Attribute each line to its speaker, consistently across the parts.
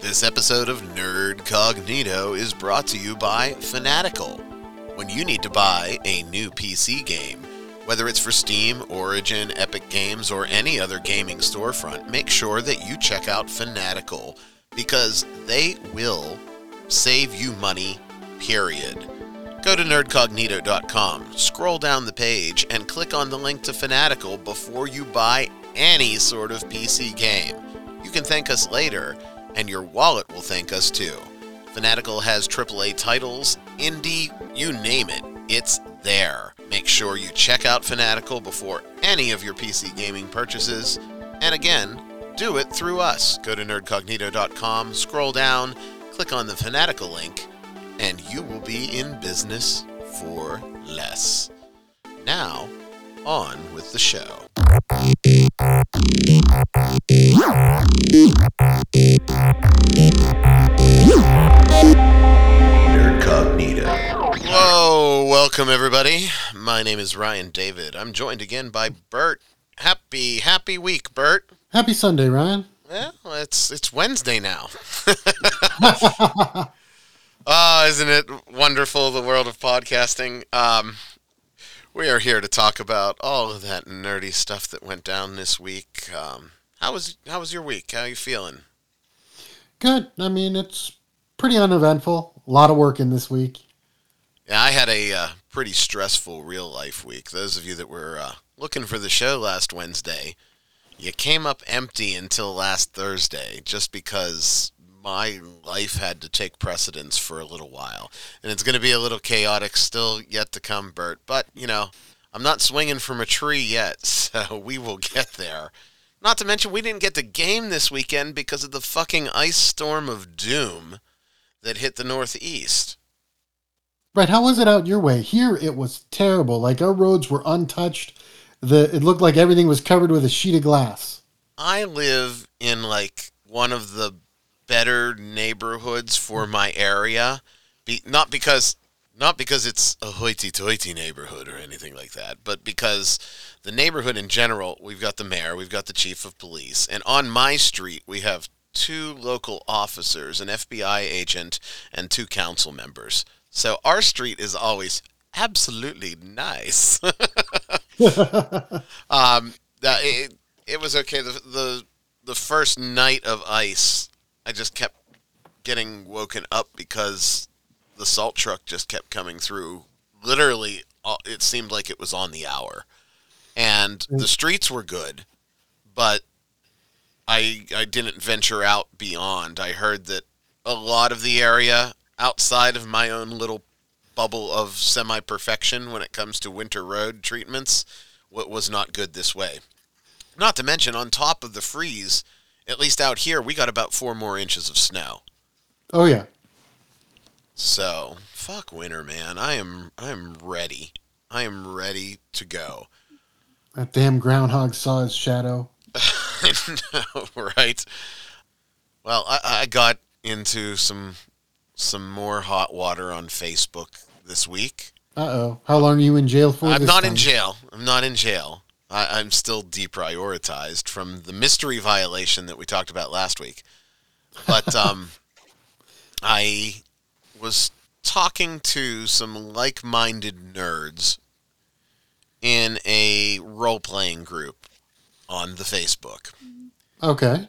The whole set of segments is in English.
Speaker 1: This episode of Nerd Cognito is brought to you by Fanatical. When you need to buy a new PC game, whether it's for Steam, Origin, Epic Games, or any other gaming storefront, make sure that you check out Fanatical because they will save you money, period. Go to nerdcognito.com, scroll down the page, and click on the link to Fanatical before you buy any sort of PC game. You can thank us later, and your wallet will thank us too. Fanatical has AAA titles, indie, you name it, it's there. Make sure you check out Fanatical before any of your PC gaming purchases. And again, do it through us. Go to nerdcognito.com, scroll down, click on the Fanatical link, and you will be in business for less. Now, on with the show. Nerdcognito. Whoa, welcome everybody. My name is Ryan David. I'm joined again by Bert. Happy, happy week, Bert.
Speaker 2: Happy Sunday, Ryan.
Speaker 1: Well, it's it's Wednesday now. Ah, isn't it wonderful the world of podcasting? Um, we are here to talk about all of that nerdy stuff that went down this week. Um, how was how was your week? How are you feeling?
Speaker 2: Good. I mean, it's pretty uneventful. A lot of work in this week.
Speaker 1: Yeah, I had a uh, pretty stressful real life week. Those of you that were uh, looking for the show last Wednesday, you came up empty until last Thursday, just because my life had to take precedence for a little while. And it's going to be a little chaotic still yet to come, Bert. But, you know, I'm not swinging from a tree yet, so we will get there. Not to mention, we didn't get to game this weekend because of the fucking ice storm of doom that hit the Northeast.
Speaker 2: Right? How was it out your way? Here, it was terrible. Like our roads were untouched. The it looked like everything was covered with a sheet of glass.
Speaker 1: I live in like one of the better neighborhoods for my area. Be, not because not because it's a hoity-toity neighborhood or anything like that, but because the neighborhood in general, we've got the mayor, we've got the chief of police, and on my street we have two local officers, an FBI agent, and two council members. So our street is always absolutely nice. um, it, it was okay. The, the the first night of ice, I just kept getting woken up because the salt truck just kept coming through. Literally, uh, it seemed like it was on the hour, and the streets were good, but I I didn't venture out beyond. I heard that a lot of the area outside of my own little bubble of semi perfection when it comes to winter road treatments what was not good this way. Not to mention, on top of the freeze, at least out here, we got about four more inches of snow.
Speaker 2: Oh yeah.
Speaker 1: So fuck winter, man. I am I am ready. I am ready to go.
Speaker 2: That damn groundhog saw his shadow.
Speaker 1: Know, right? Well, I, I got into some some more hot water on Facebook this week.
Speaker 2: Uh oh. How long are you in jail for?
Speaker 1: I'm not in jail. I'm not in jail. I, I'm still deprioritized from the mystery violation that we talked about last week. But um, I was talking to some like-minded nerds in a role-playing group on the Facebook.
Speaker 2: Okay.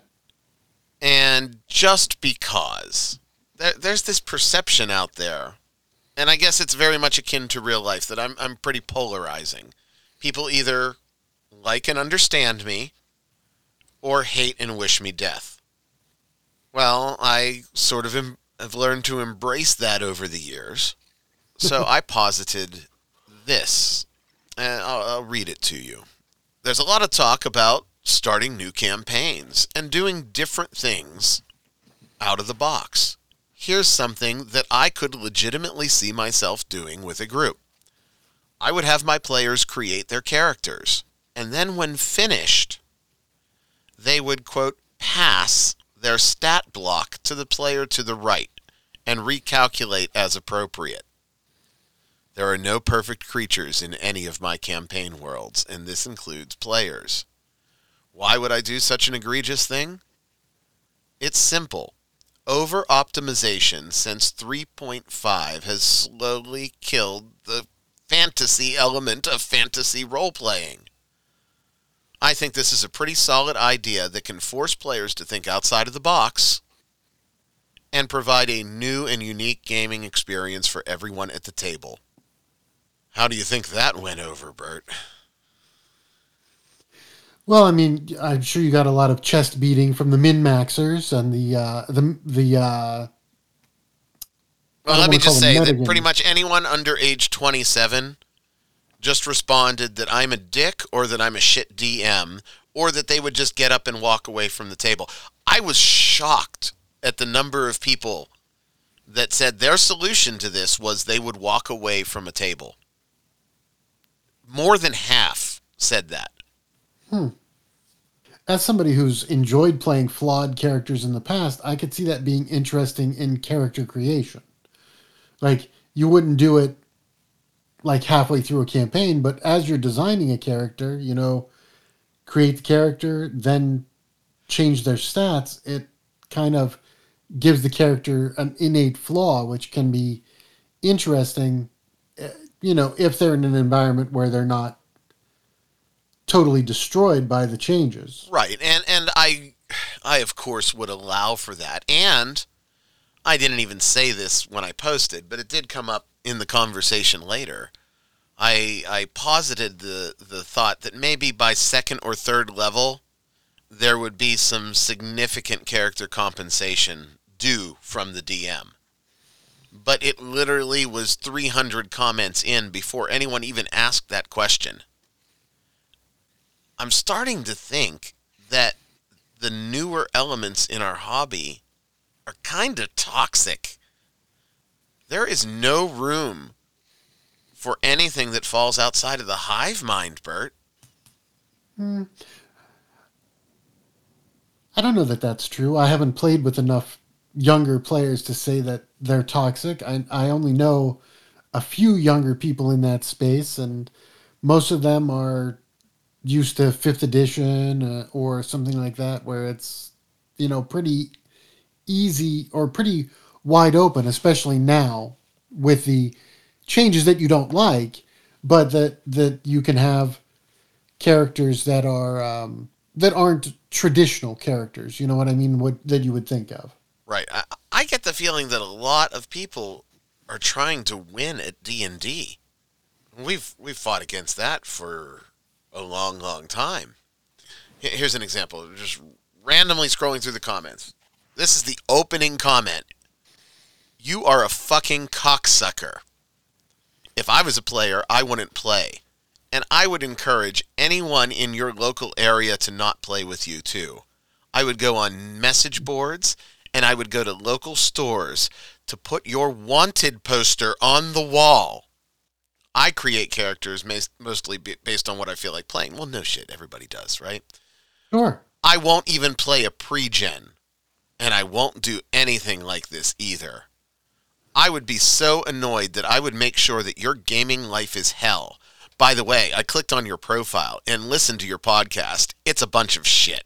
Speaker 1: And just because there, there's this perception out there, and I guess it's very much akin to real life that I'm I'm pretty polarizing. People either like and understand me, or hate and wish me death. Well, I sort of em- have learned to embrace that over the years. So I posited this, and I'll, I'll read it to you. There's a lot of talk about starting new campaigns and doing different things out of the box. Here's something that I could legitimately see myself doing with a group. I would have my players create their characters, and then when finished, they would, quote, pass their stat block to the player to the right and recalculate as appropriate. There are no perfect creatures in any of my campaign worlds, and this includes players. Why would I do such an egregious thing? It's simple. over optimization since 3.5 has slowly killed the fantasy element of fantasy role playing. I think this is a pretty solid idea that can force players to think outside of the box and provide a new and unique gaming experience for everyone at the table. How do you think that went over, Bert?
Speaker 2: Well, I mean, I'm sure you got a lot of chest beating from the min maxers and the uh, the the. Uh,
Speaker 1: well, let me just say that pretty much anyone under age 27 just responded that I'm a dick or that I'm a shit DM or that they would just get up and walk away from the table. I was shocked at the number of people that said their solution to this was they would walk away from a table. More than half said that.
Speaker 2: Hmm as somebody who's enjoyed playing flawed characters in the past, I could see that being interesting in character creation. Like you wouldn't do it like halfway through a campaign, but as you're designing a character, you know, create the character, then change their stats, it kind of gives the character an innate flaw, which can be interesting, eh, you know, if they're in an environment where they're not totally destroyed by the changes.
Speaker 1: Right. And and I I of course would allow for that. And I didn't even say this when I posted, but it did come up in the conversation later. I I posited the the thought that maybe by second or third level there would be some significant character compensation due from the DM. But it literally was 300 comments in before anyone even asked that question. I'm starting to think that the newer elements in our hobby are kind of toxic. There is no room for anything that falls outside of the hive mind, Bert.
Speaker 2: Hmm. I don't know that that's true. I haven't played with enough younger players to say that they're toxic. I, I only know a few younger people in that space, and most of them are used to fifth edition uh, or something like that, where it's you know pretty easy or pretty wide open, especially now with the changes that you don't like, but that that you can have characters that are um, that aren't traditional characters. You know what I mean? What that you would think of.
Speaker 1: Right. I, I get the feeling that a lot of people are trying to win at D and D. We've we've fought against that for a long, long time. Here's an example. Just randomly scrolling through the comments. This is the opening comment. You are a fucking cocksucker. If I was a player, I wouldn't play. And I would encourage anyone in your local area to not play with you, too. I would go on message boards and I would go to local stores to put your wanted poster on the wall I create characters mostly based on what I feel like playing. Well, no shit, everybody does, right?
Speaker 2: Sure.
Speaker 1: I won't even play a pre-gen, and I won't do anything like this either. I would be so annoyed that I would make sure that your gaming life is hell. By the way, I clicked on your profile and listened to your podcast. It's a bunch of shit.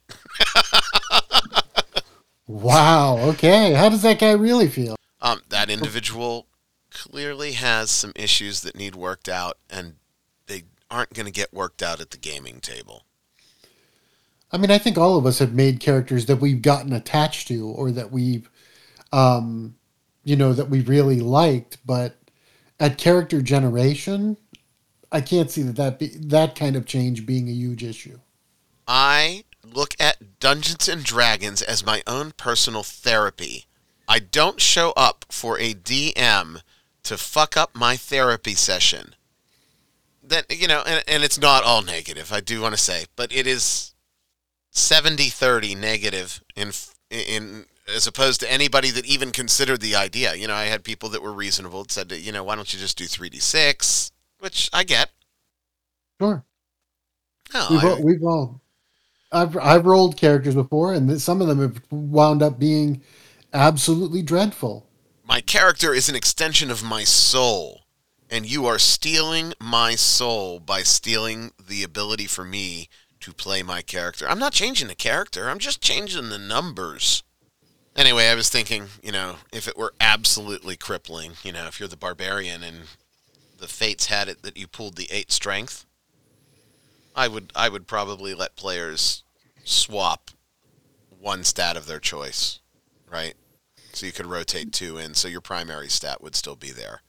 Speaker 2: wow. Okay. How does that guy really feel?
Speaker 1: Um, that individual clearly has some issues that need worked out, and they aren't going to get worked out at the gaming table.
Speaker 2: I mean, I think all of us have made characters that we've gotten attached to, or that we've, um, you know, that we really liked. But at character generation, I can't see that that be, that kind of change being a huge issue.
Speaker 1: I look at Dungeons and Dragons as my own personal therapy. I don't show up for a DM to fuck up my therapy session. That you know, and, and it's not all negative. I do want to say, but it is 70-30 negative in in as opposed to anybody that even considered the idea. You know, I had people that were reasonable that said, you know, why don't you just do 3d6, which I get.
Speaker 2: Sure. No, we've, I, all, we've all I've I've rolled characters before, and some of them have wound up being absolutely dreadful.
Speaker 1: My character is an extension of my soul, and you are stealing my soul by stealing the ability for me to play my character. I'm not changing the character, I'm just changing the numbers. Anyway, I was thinking, you know, if it were absolutely crippling, you know, if you're the barbarian and the fates had it that you pulled the eight strength, I would I would probably let players swap one stat of their choice, right? So you could rotate two in, so your primary stat would still be there.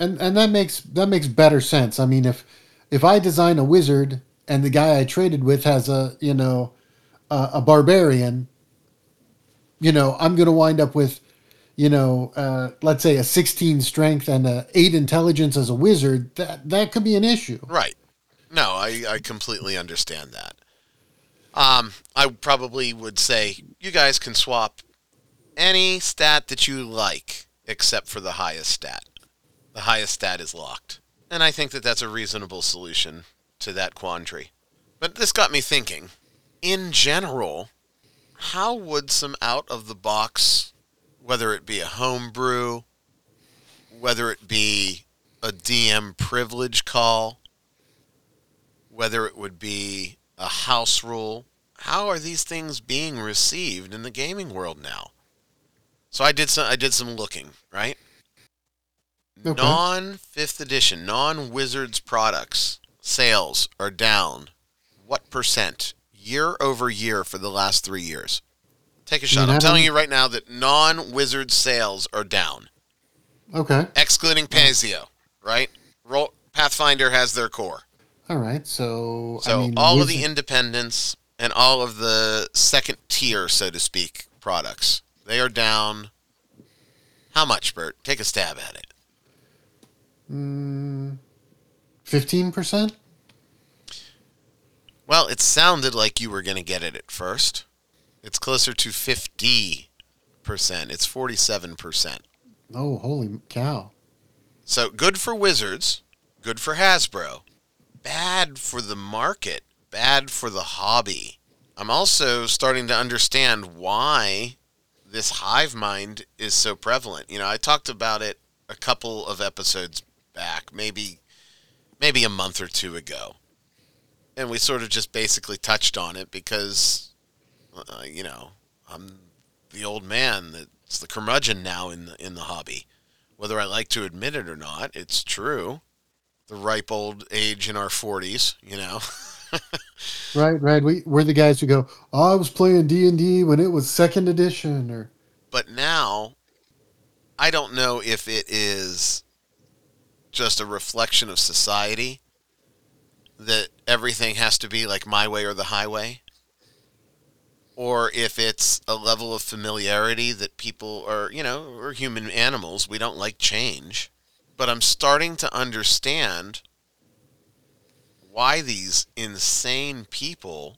Speaker 2: And and that makes that makes better sense. I mean, if if I design a wizard and the guy I traded with has a you know a, a barbarian, you know, I'm going to wind up with you know, uh, let's say a 16 strength and a 8 intelligence as a wizard, that that could be an issue.
Speaker 1: Right. No, I, I completely understand that. Um, I probably would say you guys can swap any stat that you like except for the highest stat. The highest stat is locked. And I think that that's a reasonable solution to that quandary. But this got me thinking in general, how would some out of the box, whether it be a homebrew, whether it be a DM privilege call, whether it would be a house rule, how are these things being received in the gaming world now? So I did some I did some looking, right?
Speaker 2: Okay.
Speaker 1: Non fifth edition, non Wizards products sales are down. What percent year over year for the last three years? Take a shot. I'm telling you right now that non wizard sales are down,
Speaker 2: Okay.
Speaker 1: excluding Paizo, right? Roll, Pathfinder has their core.
Speaker 2: All right. So
Speaker 1: So
Speaker 2: I mean,
Speaker 1: all of the independents and all of the second tier, so to speak, products, they are down. How much, Bert? Take a stab at it.
Speaker 2: Mm, 15%?
Speaker 1: Well, it sounded like you were going to get it at first. It's closer to 50%. It's 47%.
Speaker 2: Oh, holy cow.
Speaker 1: So good for Wizards, good for Hasbro, bad for the market, bad for the hobby. I'm also starting to understand why this hive mind is so prevalent. You know, I talked about it a couple of episodes back, maybe maybe a month or two ago. And we sort of just basically touched on it because uh, you know, I'm the old man that's the curmudgeon now in the in the hobby. Whether I like to admit it or not, it's true. The ripe old age in our 40s, you know.
Speaker 2: Right, right. We, we're the guys who go, oh, I was playing D&D when it was second edition or
Speaker 1: but now, I don't know if it is just a reflection of society that everything has to be like my way or the highway, or if it's a level of familiarity that people are, you know, we're human animals. We don't like change. But I'm starting to understand why these insane people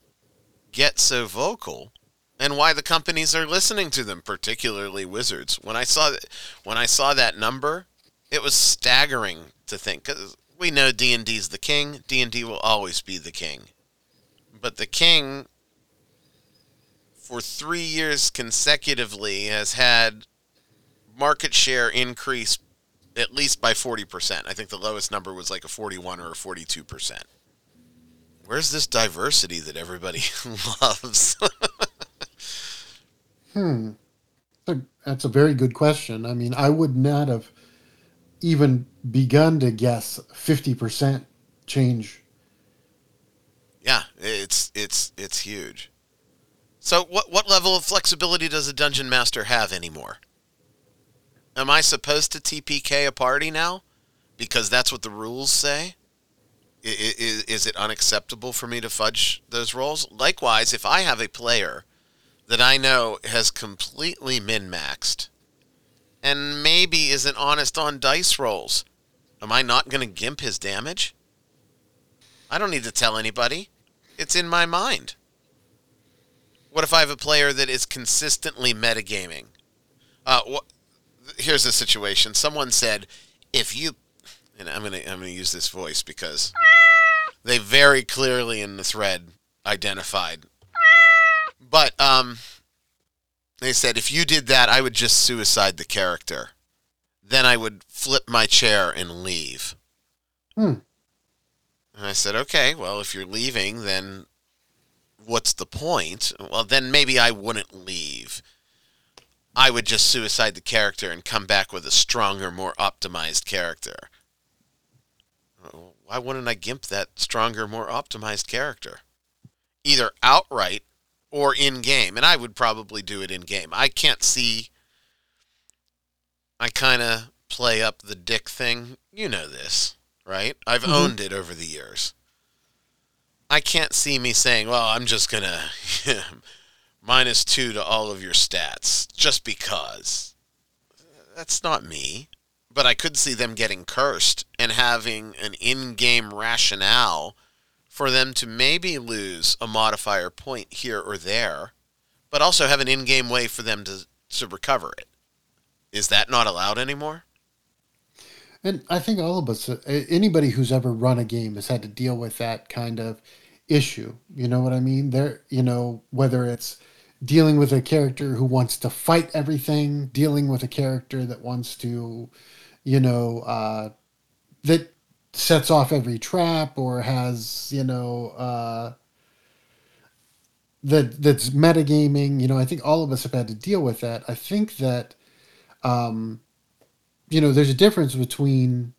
Speaker 1: get so vocal and why the companies are listening to them, particularly Wizards. When I saw that, when I saw that number, it was staggering to think because we know D and D's the king. D and D will always be the king, but the king, for three years consecutively, has had market share increase at least by forty percent. I think the lowest number was like a forty-one or a forty-two percent. Where's this diversity that everybody loves?
Speaker 2: Hmm. That's a very good question. I mean, I would not have even begun to guess 50% change.
Speaker 1: Yeah, it's it's it's huge. So what what level of flexibility does a dungeon master have anymore? Am I supposed to TPK a party now? Because that's what the rules say? Is, it unacceptable for me to fudge those rolls? Likewise, if I have a player that I know has completely min-maxed and maybe isn't honest on dice rolls, am I not going to gimp his damage? I don't need to tell anybody. It's in my mind. What if I have a player that is consistently metagaming? Uh, what, here's a situation. Someone said, if you, and I'm gonna I'm gonna use this voice because they very clearly in the thread identified. But um, they said if you did that, I would just suicide the character. Then I would flip my chair and leave.
Speaker 2: Hmm.
Speaker 1: And I said, okay, well, if you're leaving, then what's the point? Well, then maybe I wouldn't leave. I would just suicide the character and come back with a stronger, more optimized character. Why wouldn't I gimp that stronger, more optimized character? Either outright or in game. And I would probably do it in game. I can't see. I kind of play up the dick thing. You know this, right? I've
Speaker 2: Mhm.
Speaker 1: owned it over the years. I can't see me saying, well, I'm just going to minus two to all of your stats just because. That's not me. But I could see them getting cursed and having an in game rationale for them to maybe lose a modifier point here or there, but also have an in game way for them to, to recover it. Is that not allowed anymore?
Speaker 2: And I think all of us, anybody who's ever run a game has had to deal with that kind of issue. You know what I mean? There, you know, whether it's dealing with a character who wants to fight everything, dealing with a character that wants to, you know, uh, that sets off every trap or has, you know, uh, that that's metagaming. You know, I think all of us have had to deal with that. I think that, um, you know, there's a difference between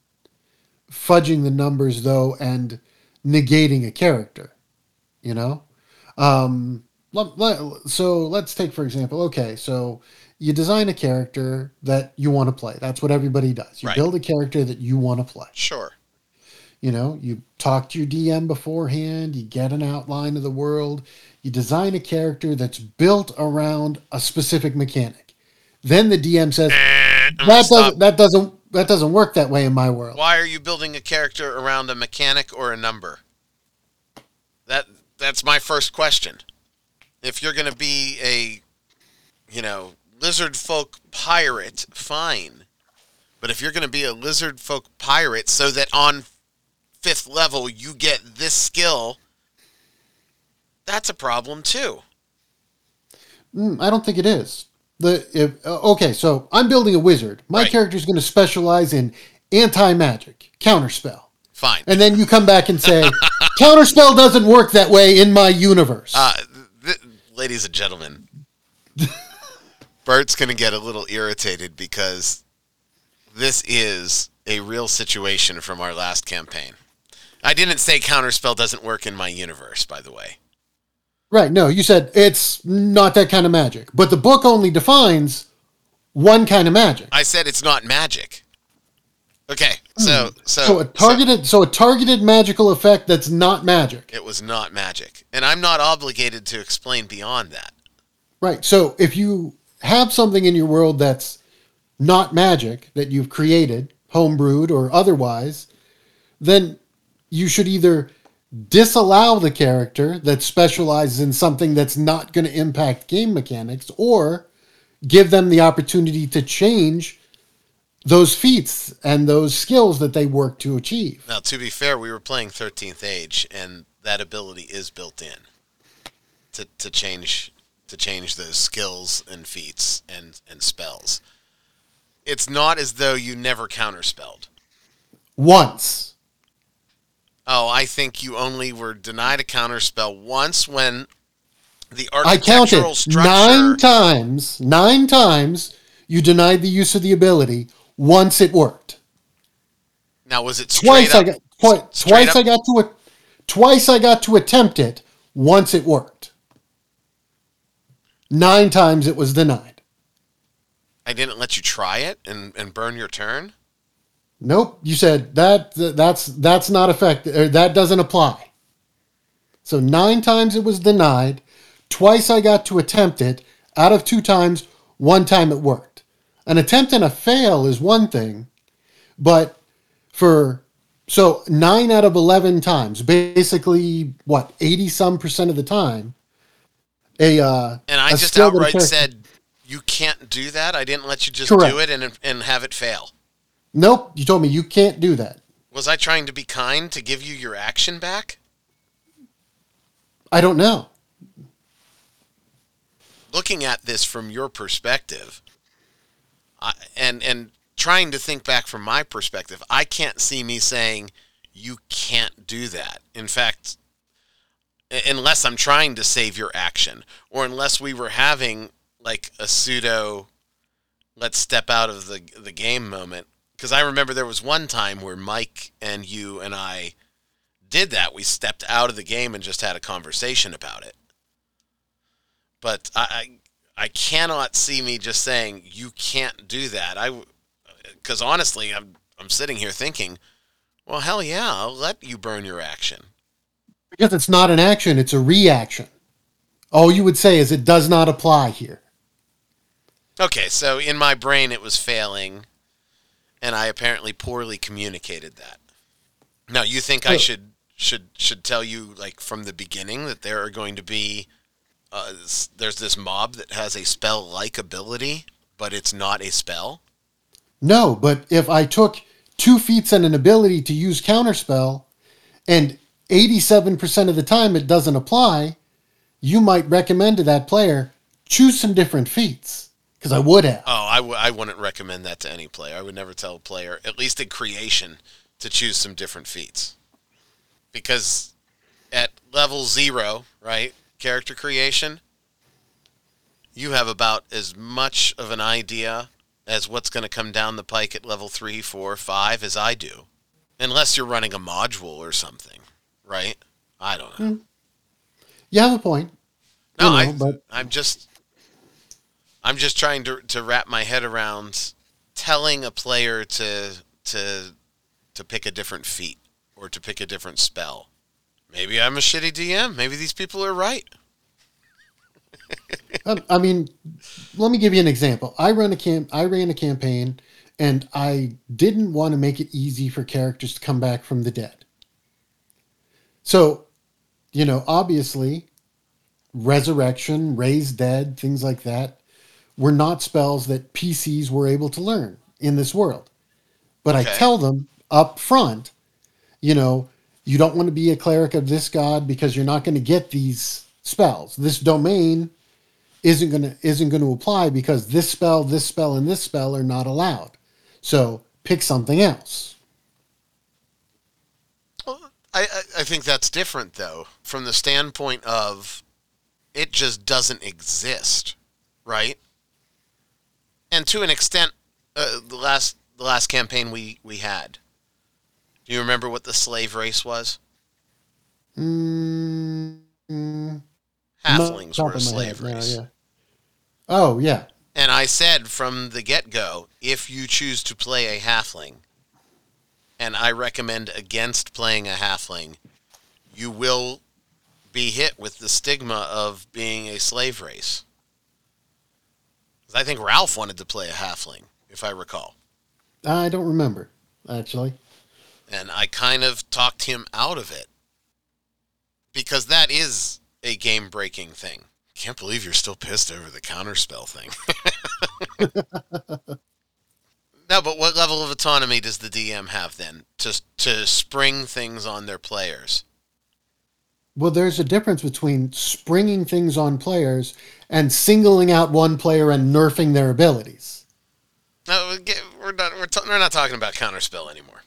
Speaker 2: fudging the numbers though and negating a character. You know, um, let- let- so let's take for example. Okay, so you design a character that you want to play. That's what everybody does. You
Speaker 1: Right.
Speaker 2: build a character that you want to play.
Speaker 1: Sure.
Speaker 2: You know, you talk to your DM beforehand, you get an outline of the world, you design a character that's built around a specific mechanic. Then the DM says,
Speaker 1: Eh,
Speaker 2: that doesn't that doesn't that doesn't work that way in my world.
Speaker 1: Why are you building a character around a mechanic or a number? That that's my first question. If you're going to be a you know, lizard folk pirate, fine. But if you're going to be a lizard folk pirate so that on 5th level you get this skill, that's a problem too.
Speaker 2: Mm, I don't think it is. The if, uh, okay, so I'm building a wizard. My
Speaker 1: Right.
Speaker 2: character is going to specialize in anti magic, counterspell,
Speaker 1: Fine.
Speaker 2: and then you come back and say, counterspell doesn't work that way in my universe.
Speaker 1: Uh, th- ladies and gentlemen, Bert's going to get a little irritated because this is a real situation from our last campaign. I didn't say counterspell doesn't work in my universe, by the way.
Speaker 2: Right. No, you said it's not that kind of magic. But the book only defines one kind of magic.
Speaker 1: I said it's not magic. Okay, so so,
Speaker 2: Hmm. So a targeted so, a targeted magical effect that's not magic.
Speaker 1: it was not magic, and I'm not obligated to explain beyond that.
Speaker 2: Right. So if you have something in your world that's not magic that you've created, homebrewed or otherwise, then you should either disallow the character that specializes in something that's not going to impact game mechanics or give them the opportunity to change those feats and those skills that they work to achieve.
Speaker 1: Now, to be fair, we were playing 13th Age, and that ability is built in to, to change to change those skills and feats and, and spells. It's not as though you never counterspelled.
Speaker 2: Once.
Speaker 1: Oh, I think you only were denied a counterspell once when the architectural I
Speaker 2: counted
Speaker 1: structure.
Speaker 2: nine times. Nine times you denied the use of the ability. Once it worked.
Speaker 1: now, was it
Speaker 2: Twice I got twi- twice
Speaker 1: up-
Speaker 2: I got to it. Twice I got to attempt it. Once it worked. Nine times it was denied.
Speaker 1: I didn't let you try it and, and burn your turn?
Speaker 2: Nope. You said that that's that's not effective. That doesn't apply. So nine times it was denied. Twice I got to attempt it. Out of two times, one time it worked. An attempt and a fail is one thing, but for so nine out of eleven times, basically what eighty some percent of the time, a uh,
Speaker 1: And I just outright said, you can't do that. I didn't let you just
Speaker 2: Correct.
Speaker 1: do it and, and have it fail.
Speaker 2: Nope. You told me you can't do that.
Speaker 1: Was I trying to be kind to give you your action back?
Speaker 2: I don't know.
Speaker 1: Looking at this from your perspective, I, and and trying to think back from my perspective, I can't see me saying you can't do that. In fact, unless I'm trying to save your action, or unless we were having like a pseudo let's step out of the the game moment because I remember there was one time where Mike and you and I did that. We stepped out of the game and just had a conversation about it. But I I, I cannot see me just saying you can't do that. I because honestly, I'm I'm sitting here thinking, well, hell yeah, I'll let you burn your action.
Speaker 2: Because it's not an action, it's a reaction. All you would say is it does not apply here.
Speaker 1: Okay, so in my brain it was failing, and I apparently poorly communicated that. Now you think I should should should tell you like from the beginning that there are going to be uh, there's this mob that has a spell like ability, but it's not a spell.
Speaker 2: No, but if I took two feats and an ability to use counterspell, and 87% of the time it doesn't apply, you might recommend to that player choose some different feats. Because I would have.
Speaker 1: Oh, I w- I wouldn't recommend that to any player. I would never tell a player, at least in creation, to choose some different feats. Because at level zero, right, character creation, you have about as much of an idea as what's going to come down the pike at level three, four, five as I do. Unless you're running a module or something, right? I don't know. Hmm.
Speaker 2: You have a point.
Speaker 1: No,
Speaker 2: You know,
Speaker 1: I,
Speaker 2: but-
Speaker 1: I'm just, I'm just trying to to wrap my head around telling a player to to to pick a different feat or to pick a different spell. Maybe I'm a shitty DM. Maybe these people are right.
Speaker 2: Um, I mean, let me give you an example. I run a camp. I ran a campaign, and I didn't want to make it easy for characters to come back from the dead. So, you know, obviously, resurrection, raise dead, things like that, were not spells that PCs were able to learn in this world. But
Speaker 1: Okay.
Speaker 2: I tell them up front, you know, you don't want to be a cleric of this god because you're not going to get these spells. This domain isn't going to isn't going to apply because this spell, this spell, and this spell are not allowed. So pick something else.
Speaker 1: Well, I, I I think that's different though, from the standpoint of it just doesn't exist, right? And to an extent, uh, the last the last campaign we we had. Do you remember what the slave race was?
Speaker 2: Mm, mm,
Speaker 1: Halflings were a slave
Speaker 2: head
Speaker 1: race.
Speaker 2: yeah. Oh yeah,
Speaker 1: And I said from the get go, if you choose to play a halfling, and I recommend against playing a halfling, you will be hit with the stigma of being a slave race. I think Ralph wanted to play a halfling, if I recall.
Speaker 2: I don't remember actually.
Speaker 1: And I kind of talked him out of it. Because that is a game breaking thing. Can't believe you're still pissed over the counterspell thing. no, but what level of autonomy does the DM have then to to spring things on their players?
Speaker 2: Well, there's a difference between springing things on players and singling out one player and nerfing their abilities.
Speaker 1: No, we're not we're, ta- we're not talking about counterspell anymore.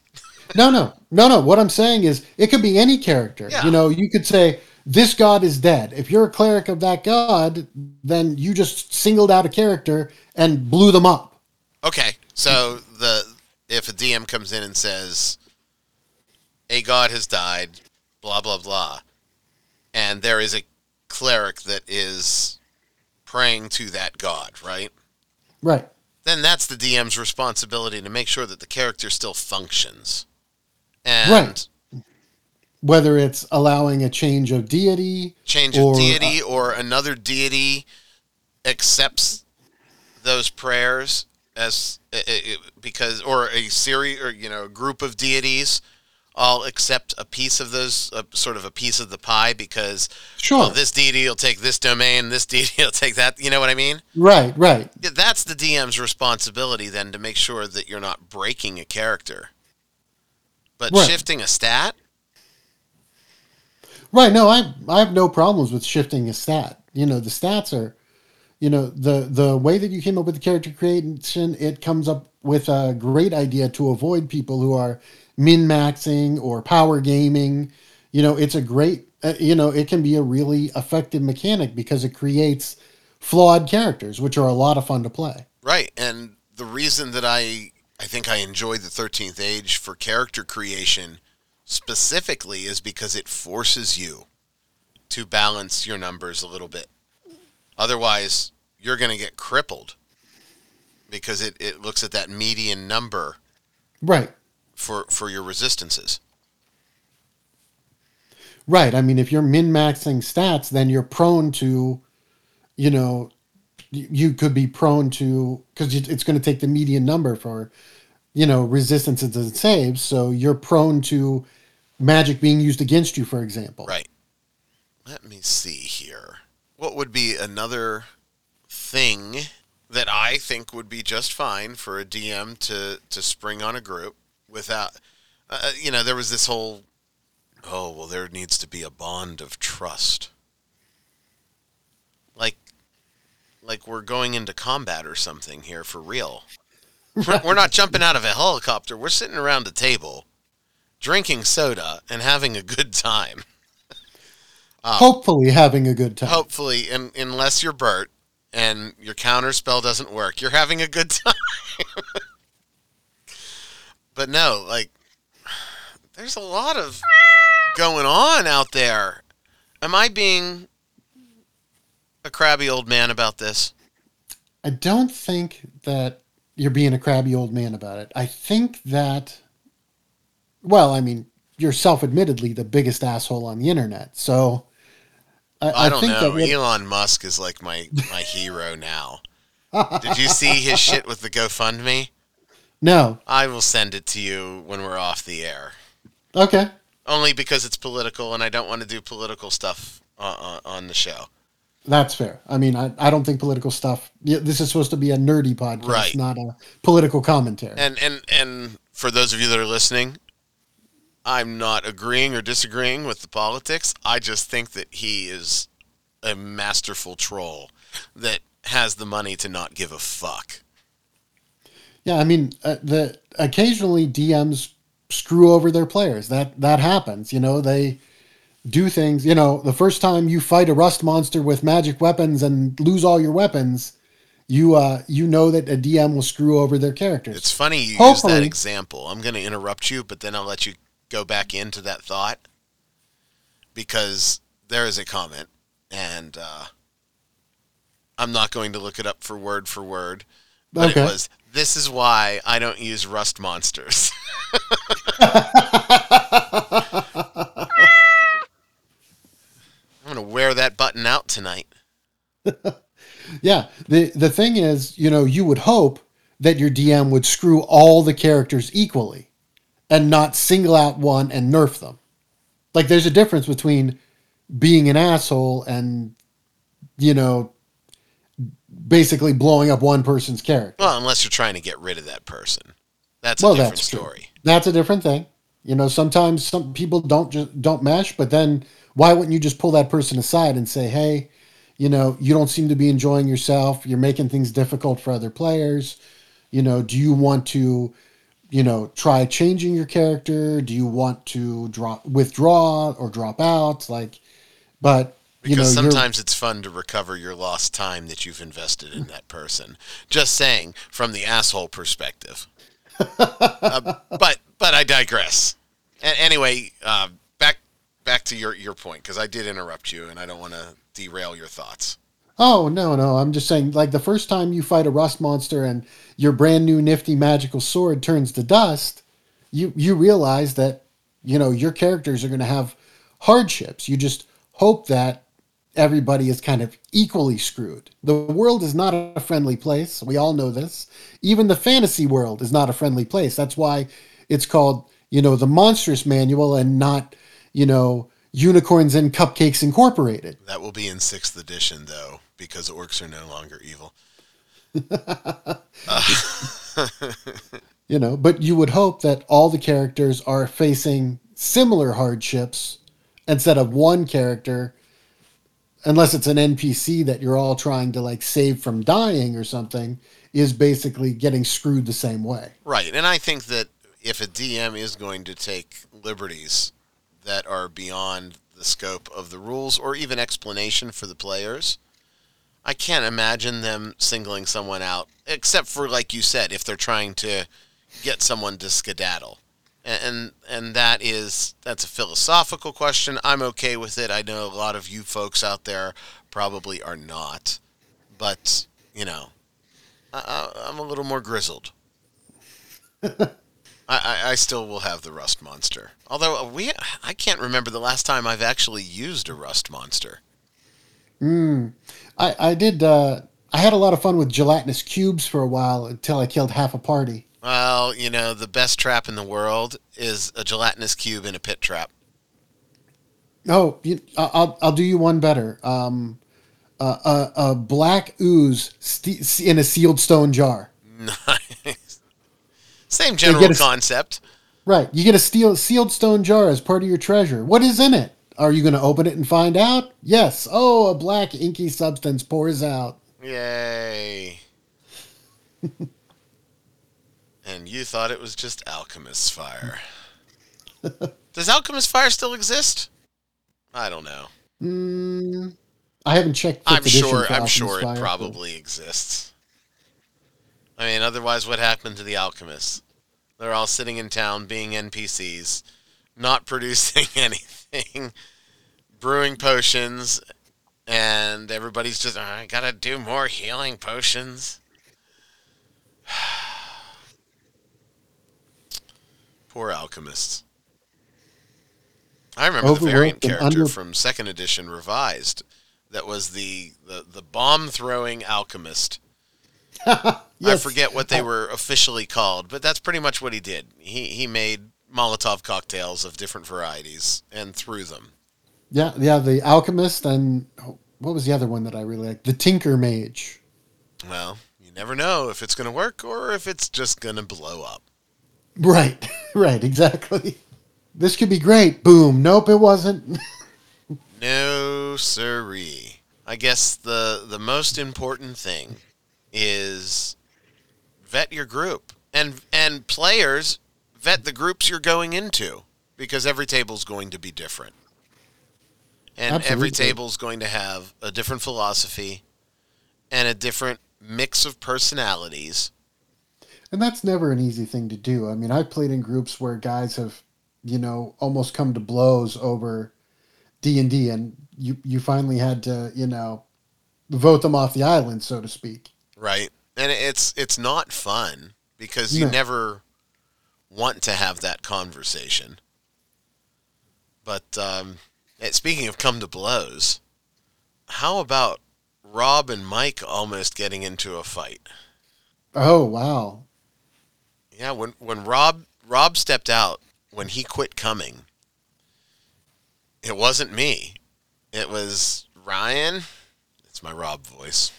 Speaker 2: No, no, no, no. What I'm saying is, it could be any character.
Speaker 1: Yeah.
Speaker 2: You know, you could say this god is dead. If you're a cleric of that god, then you just singled out a character and blew them up.
Speaker 1: Okay, so the if a DM comes in and says a god has died, blah blah blah, and there is a cleric that is praying to that god, right?
Speaker 2: Right.
Speaker 1: Then that's the DM's responsibility to make sure that the character still functions. And
Speaker 2: Right. Whether it's allowing a change of deity,
Speaker 1: change
Speaker 2: Or,
Speaker 1: of deity or another deity accepts those prayers as i- i- because or a series or you know a group of deities all accept a piece of those uh, sort of a piece of the pie because
Speaker 2: sure.
Speaker 1: well, this deity will take this domain this deity will take that you know what i mean
Speaker 2: right, right.
Speaker 1: That's the dm's responsibility then to make sure that you're not breaking a character but
Speaker 2: Right.
Speaker 1: shifting a stat
Speaker 2: Right. No, I I have no problems with shifting a stat. You know, the stats are, you know, the the way that you came up with the character creation, it comes up with a great idea to avoid people who are min maxing or power gaming. You know, it's a great, uh, you know, it can be a really effective mechanic because it creates flawed characters, which are a lot of fun to play.
Speaker 1: Right, and the reason that I I think I enjoy the 13th Age for character creation specifically is because it forces you to balance your numbers a little bit. Otherwise, you're going to get crippled because it, it looks at that median number
Speaker 2: Right.
Speaker 1: For, for your resistances.
Speaker 2: Right. I mean, if you're min maxing stats, then you're prone to, you know, you could be prone to because it's going to take the median number for, you know, resistances and saves. So you're prone to magic being used against you, for example.
Speaker 1: Right. Let me see here. What would be another thing that I think would be just fine for a DM to to spring on a group without uh, you know, there was this whole oh, well there needs to be a bond of trust. Like like we're going into combat or something here for real. We're, we're not jumping out of a helicopter. We're sitting around a table drinking soda and having a good time.
Speaker 2: Hopefully, having a good time.
Speaker 1: Hopefully, unless you're Bert and your counter spell doesn't work, you're having a good time. But no, like, there's a lot of going on out there. Am I being a crabby old man about this?
Speaker 2: I don't think that you're being a crabby old man about it. I think that, well, I mean, you're self-admittedly the biggest asshole on the internet. So I,
Speaker 1: I, don't
Speaker 2: think
Speaker 1: know.
Speaker 2: that
Speaker 1: Elon Musk is like my my hero now. Did you see his shit with the GoFundMe?
Speaker 2: No,
Speaker 1: I will send it to you when we're off the air.
Speaker 2: okay,
Speaker 1: Only because it's political, and I don't want to do political stuff uh, uh, on the show.
Speaker 2: that's fair. I mean, I, I don't think political stuff. This is supposed to be a nerdy podcast,
Speaker 1: Right.
Speaker 2: not a political commentary.
Speaker 1: And and and for those of you that are listening, I'm not agreeing or disagreeing with the politics. I just think that he is a masterful troll that has the money to not give a fuck.
Speaker 2: Yeah, I mean, uh, the occasionally DMs screw over their players. That that happens. You know, they do things. You know, the first time you fight a rust monster with magic weapons and lose all your weapons, you uh you know that a DM will screw over their characters.
Speaker 1: It's funny you use that example. I'm going to interrupt you, but then I'll let you go back into that thought because there is a comment, and uh, I'm not going to look it up for word for word. But
Speaker 2: Okay.
Speaker 1: it was this is why I don't use rust monsters. I'm to wear that button out tonight.
Speaker 2: Yeah. The the thing is, you know, you would hope that your DM would screw all the characters equally and not single out one and nerf them. Like there's a difference between being an asshole and you know basically blowing up one person's character.
Speaker 1: Well, unless you're trying to get rid of that person. That's
Speaker 2: Well,
Speaker 1: a different
Speaker 2: that's true. That's a different thing. You know, sometimes some people don't just don't mesh, but then why wouldn't you just pull that person aside and say, "Hey, you know, you don't seem to be enjoying yourself. You're making things difficult for other players. You know, do you want to, you know, try changing your character? Do you want to drop withdraw or drop out? Like, but you know,
Speaker 1: Because sometimes it's fun to recover your lost time that you've invested in that person. Just saying, from the asshole perspective. Uh, but but I digress. A- anyway, uh, back back to your your point because I did interrupt you and I don't want to derail your thoughts.
Speaker 2: Oh no, no! I'm just saying, like the first time you fight a rust monster and your brand new nifty magical sword turns to dust, you you realize that you know your characters are going to have hardships. You just hope that everybody is kind of equally screwed. The world is not a friendly place. We all know this. Even the fantasy world is not a friendly place. That's why it's called, you know, the Monstrous Manual and not, you know, Unicorns and Cupcakes Incorporated.
Speaker 1: That will be in sixth edition though, because orcs are no longer evil.
Speaker 2: you know but you would hope that all the characters are facing similar hardships instead of one character unless it's an npc that you're all trying to like save from dying or something is basically getting screwed the same way.
Speaker 1: Right, and I think that if a DM is going to take liberties that are beyond the scope of the rules or even explanation for the players, I can't imagine them singling someone out, except for like you said, if they're trying to get someone to skedaddle, and and, that is that's a philosophical question. I'm okay with it. I know a lot of you folks out there probably are not, but you know, I, I'm a little more grizzled. I, I, I still will have the rust monster. Although we, I can't remember the last time I've actually used a rust monster.
Speaker 2: Mm. I, I did. Uh, I had a lot of fun with gelatinous cubes for a while until I killed half a party.
Speaker 1: Well, you know, the best trap in the world is a gelatinous cube in a pit trap.
Speaker 2: Oh, you, I'll I'll do you one better. Um, uh, a, a black ooze st- in a sealed stone jar.
Speaker 1: Nice. Same general
Speaker 2: a-
Speaker 1: concept.
Speaker 2: Right. You get a steel, sealed stone jar as part of your treasure. What is in it? Are you going to open it and find out? Yes. Oh, a black inky substance pours out.
Speaker 1: Yay. and you thought it was just Alchemist's fire. Does Alchemist fire still exist? I don't know.
Speaker 2: Mm, I haven't checked.
Speaker 1: I'm sure. I'm sure it
Speaker 2: Fire, but-
Speaker 1: probably exists. I mean, otherwise, what happened to the alchemists? They're all sitting in town, being NPCs, not producing anything, brewing potions, and everybody's just, I gotta do more healing potions. Poor alchemists. I remember the variant character
Speaker 2: under-
Speaker 1: from second edition revised that was the, the, the bomb throwing alchemist. I forget what they were officially called, but that's pretty much what he did. He he made Molotov cocktails of different varieties and threw them.
Speaker 2: Yeah, yeah. The alchemist and oh, what was the other one that I really liked? The Tinker Mage.
Speaker 1: Well, you never know if it's going to work or if it's just going to blow up.
Speaker 2: Right. right. Exactly. This could be great. Boom. Nope, it wasn't.
Speaker 1: No siree. I guess the the most important thing is vet your group and and players vet the groups you're going into because every table's going to be different. And every
Speaker 2: Absolutely.
Speaker 1: table's going to have a different philosophy and a different mix of personalities.
Speaker 2: And that's never an easy thing to do. I mean, I've played in groups where guys have, you know, almost come to blows over D and D, and you you finally had to, you know, vote them off the island, so to speak.
Speaker 1: Right. And it's it's not fun because you
Speaker 2: No.
Speaker 1: never want to have that conversation. But um, eh, speaking of come to blows, how about Rob and Mike almost getting into a fight?
Speaker 2: Oh wow!
Speaker 1: Yeah, when when Rob Rob stepped out when he quit coming, it wasn't me. It was Ryan. It's my Rob voice.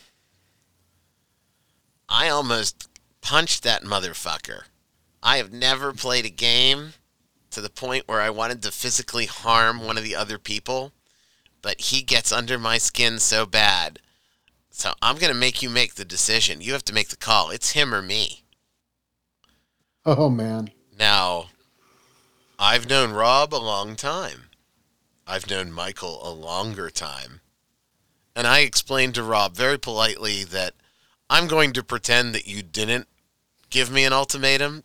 Speaker 1: I almost punched that motherfucker. I have never played a game to the point where I wanted to physically harm one of the other people, but he gets under my skin so bad. So I'm going to make you make the decision. You have to make the call. It's him or me.
Speaker 2: Oh man!
Speaker 1: Now, I've known Rob a long time. I've known Michael a longer time. And I explained to Rob very politely that I'm going to pretend that you didn't give me an ultimatum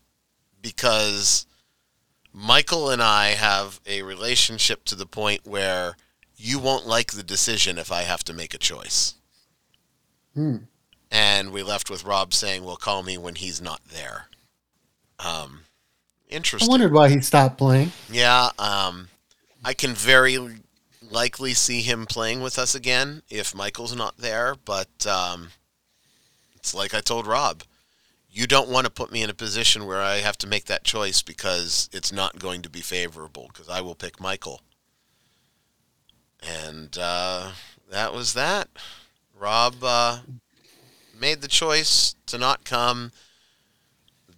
Speaker 1: because Michael and I have a relationship to the point where you won't like the decision if I have to make a choice.
Speaker 2: Hmm.
Speaker 1: And we left with Rob saying, well, call me when he's not there. Um,
Speaker 2: I wondered why he stopped playing.
Speaker 1: Yeah, um, I can very likely see him playing with us again if Michael's not there, but um, it's like I told Rob. You don't want to put me in a position where I have to make that choice because it's not going to be favorable because I will pick Michael. And uh, that was that. Rob uh, made the choice to not come.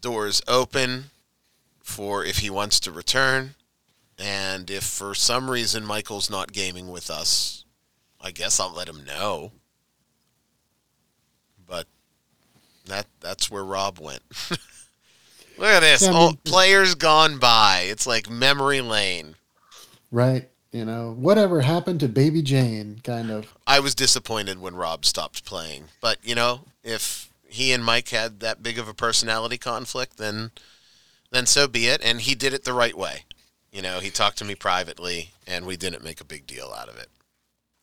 Speaker 1: The door is open for if he wants to return. And if for some reason Michael's not gaming with us, I guess I'll let him know. But that that's where Rob went. Look at this.
Speaker 2: Yeah, I mean-
Speaker 1: players gone by. It's like memory lane.
Speaker 2: Right. You know, whatever happened to Baby Jane? Kind of.
Speaker 1: I was disappointed when Rob stopped playing, but you know, if he and Mike had that big of a personality conflict, then then so be it. And he did it the right way. You know, he talked to me privately, and we didn't make a big deal out of it.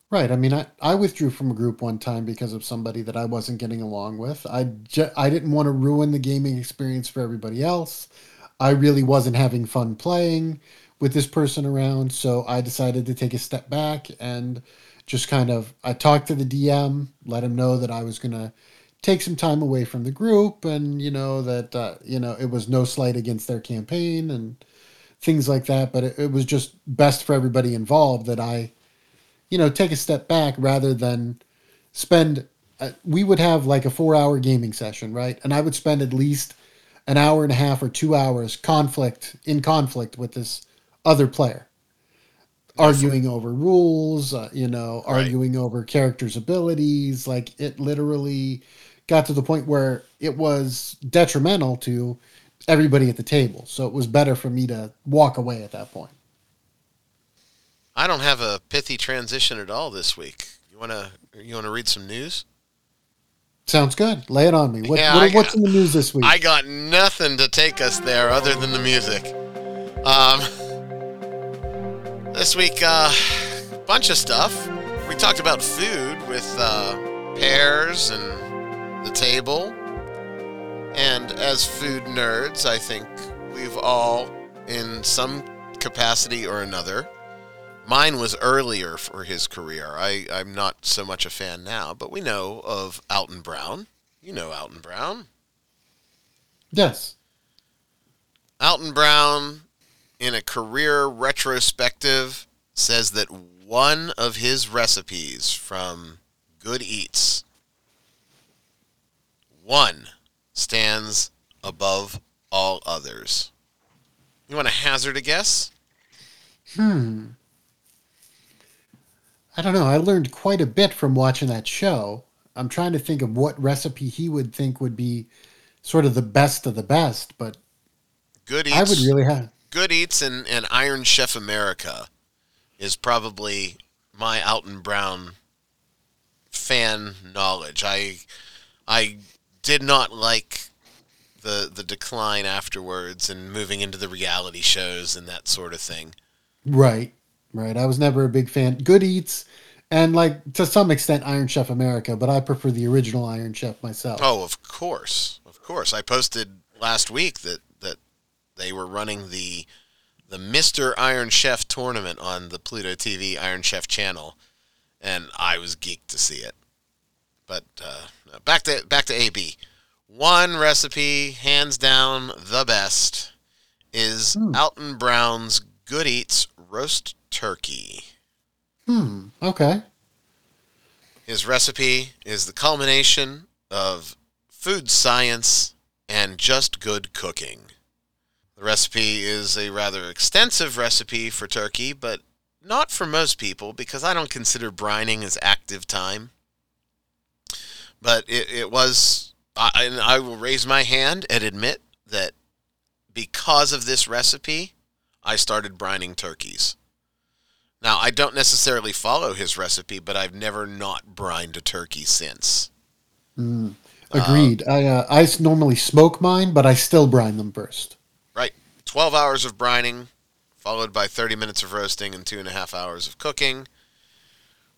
Speaker 2: Right. I mean, I, I withdrew from a group one time because of somebody that I wasn't getting along with. I, ju- I didn't want to ruin the gaming experience for everybody else. I really wasn't having fun playing with this person around, so I decided to take a step back and just kind of I talked to the DM, let him know that I was going to take some time away from the group and you know that uh, you know it was no slight against their campaign and things like that, but it, it was just best for everybody involved that I you know, take a step back rather than spend. Uh, we would have like a four-hour gaming session, right? And I would spend at least an hour and a half or two hours conflict in conflict with this other player, arguing over rules, uh, you know,
Speaker 1: Right.
Speaker 2: arguing over characters' abilities. Like it literally got to the point where it was detrimental to everybody at the table. So it was better for me to walk away at that point.
Speaker 1: I don't have a pithy transition at all this week. You wanna you wanna read some news?
Speaker 2: Sounds good. Lay it on me. What,
Speaker 1: Yeah,
Speaker 2: what- what's in the news this week?
Speaker 1: I got nothing to take us there other than the music. Um, this week, uh, bunch of stuff. We talked about food with uh, pears and table. And as food nerds, I think we've all, in some capacity or another, mine was earlier for his career. I, I'm not so much a fan now, but we know of Alton Brown. You know Alton Brown.
Speaker 2: yes.
Speaker 1: Alton Brown, in a career retrospective, says that one of his recipes from Good Eats, one, stands above all others. You want to hazard a guess?
Speaker 2: Hmm. I don't know. I learned quite a bit from watching that show. I'm trying to think of what recipe he would think would be sort of the best of the best, but
Speaker 1: Good Eats.
Speaker 2: I would really have.
Speaker 1: Good Eats and, and Iron Chef America is probably my Alton Brown fan knowledge. I I did not like the the decline afterwards and moving into the reality shows and that sort of thing.
Speaker 2: Right, right. I was never a big fan. Good Eats, and like to some extent Iron Chef America, but I prefer the original Iron Chef myself.
Speaker 1: Oh, of course, of course. I posted last week that that they were running the the Mister Iron Chef tournament on the Pluto TV Iron Chef channel, and I was geeked to see it. But uh, back to back to AB. One recipe, hands down, the best, is
Speaker 2: Hmm.
Speaker 1: Alton Brown's Good Eats roast turkey.
Speaker 2: Hmm. Okay.
Speaker 1: His recipe is the culmination of food science and just good cooking. The recipe is a rather extensive recipe for turkey, but not for most people because I don't consider brining as active time. But it, it was, I, and I will raise my hand and admit that because of this recipe, I started brining turkeys. Now, I don't necessarily follow his recipe, but I've never not brined a turkey since.
Speaker 2: Mm. Agreed. I uh, I normally smoke mine, but I still brine them first.
Speaker 1: Right. 12 hours of brining, followed by 30 minutes of roasting and two and a half hours of cooking,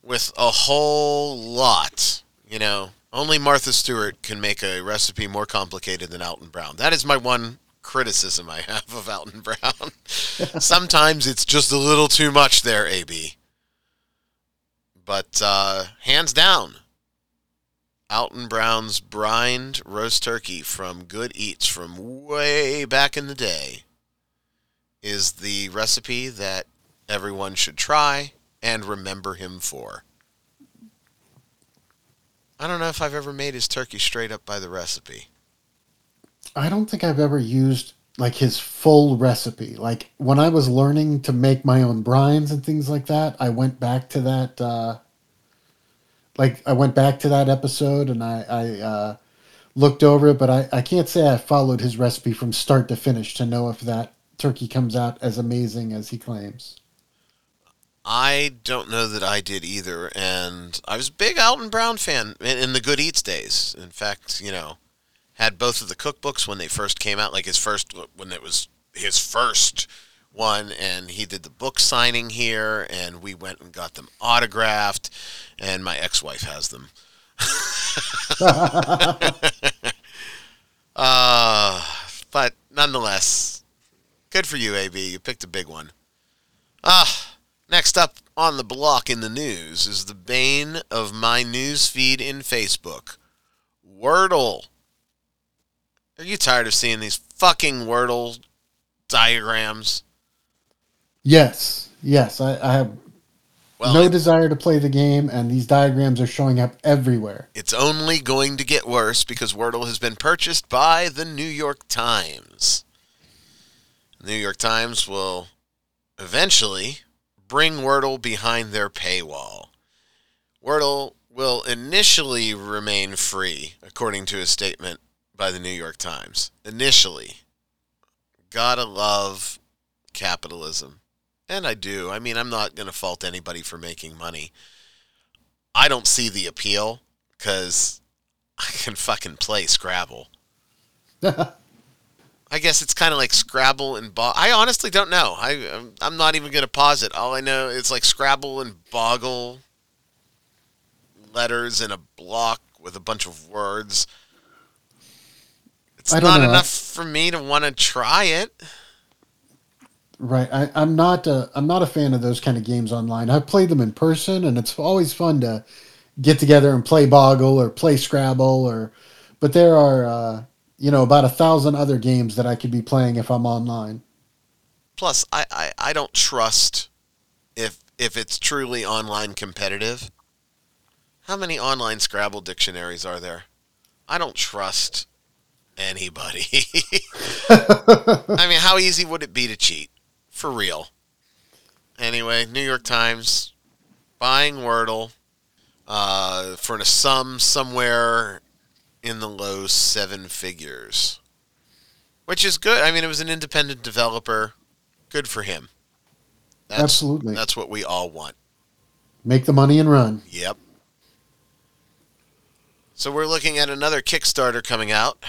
Speaker 1: with a whole lot. You know, only Martha Stewart can make a recipe more complicated than Alton Brown. That is my one criticism I have of Alton Brown. Sometimes it's just a little too much there, AB. But uh, hands down, Alton Brown's brined roast turkey from Good Eats from way back in the day is the recipe that everyone should try and remember him for. I don't know if I've ever made his turkey straight up by the recipe.
Speaker 2: I don't think I've ever used like his full recipe. Like when I was learning to make my own brines and things like that, I went back to that. Uh, like I went back to that episode and I, I uh, looked over it, but I, I can't say I followed his recipe from start to finish to know if that turkey comes out as amazing as he claims.
Speaker 1: I don't know that I did either, and I was a big Alton Brown fan in, in the Good Eats days. In fact, you know, had both of the cookbooks when they first came out, like his first when it was his first one, and he did the book signing here, and we went and got them autographed, and my ex-wife has them. uh, but nonetheless, good for you, AB. You picked a big one. Ah, next up on the block in the news is the bane of my news feed in Facebook. Wordle. Are you tired of seeing these fucking Wordle diagrams?
Speaker 2: Yes, yes. I, I have
Speaker 1: Well,
Speaker 2: no
Speaker 1: it-
Speaker 2: desire to play the game, and these diagrams are showing up everywhere.
Speaker 1: it's only going to get worse because Wordle has been purchased by the New York Times. The New York Times will eventually bring Wordle behind their paywall. Wordle will initially remain free, according to a statement by the New York Times. Initially. Gotta love capitalism. And I do. I mean, I'm not going to fault anybody for making money. I don't see the appeal because I can fucking play Scrabble. I guess it's kind of like Scrabble and Boggle. I honestly don't know. I I'm- I'm not even gonna pause it. All I know is like Scrabble and Boggle letters in a block with a bunch of words. It's
Speaker 2: I don't
Speaker 1: not
Speaker 2: know.
Speaker 1: enough for me to want to try it.
Speaker 2: Right. I, I'm not a I'm not a fan of those kind of games online. I've played them in person, and it's always fun to get together and play Boggle or play Scrabble or. But there are uh, you know about a thousand other games that I could be playing if I'm online.
Speaker 1: Plus, I, I, I don't trust if if it's truly online competitive. How many online Scrabble dictionaries are there? I don't trust anybody. I mean, how easy would it be to cheat? For real. Anyway, New York Times buying Wordle uh, for a sum somewhere in the low seven figures, which is good. I mean, it was an independent developer. Good for him. That's,
Speaker 2: Absolutely.
Speaker 1: That's what we all want.
Speaker 2: Make the money and run.
Speaker 1: Yep. So we're looking at another Kickstarter coming out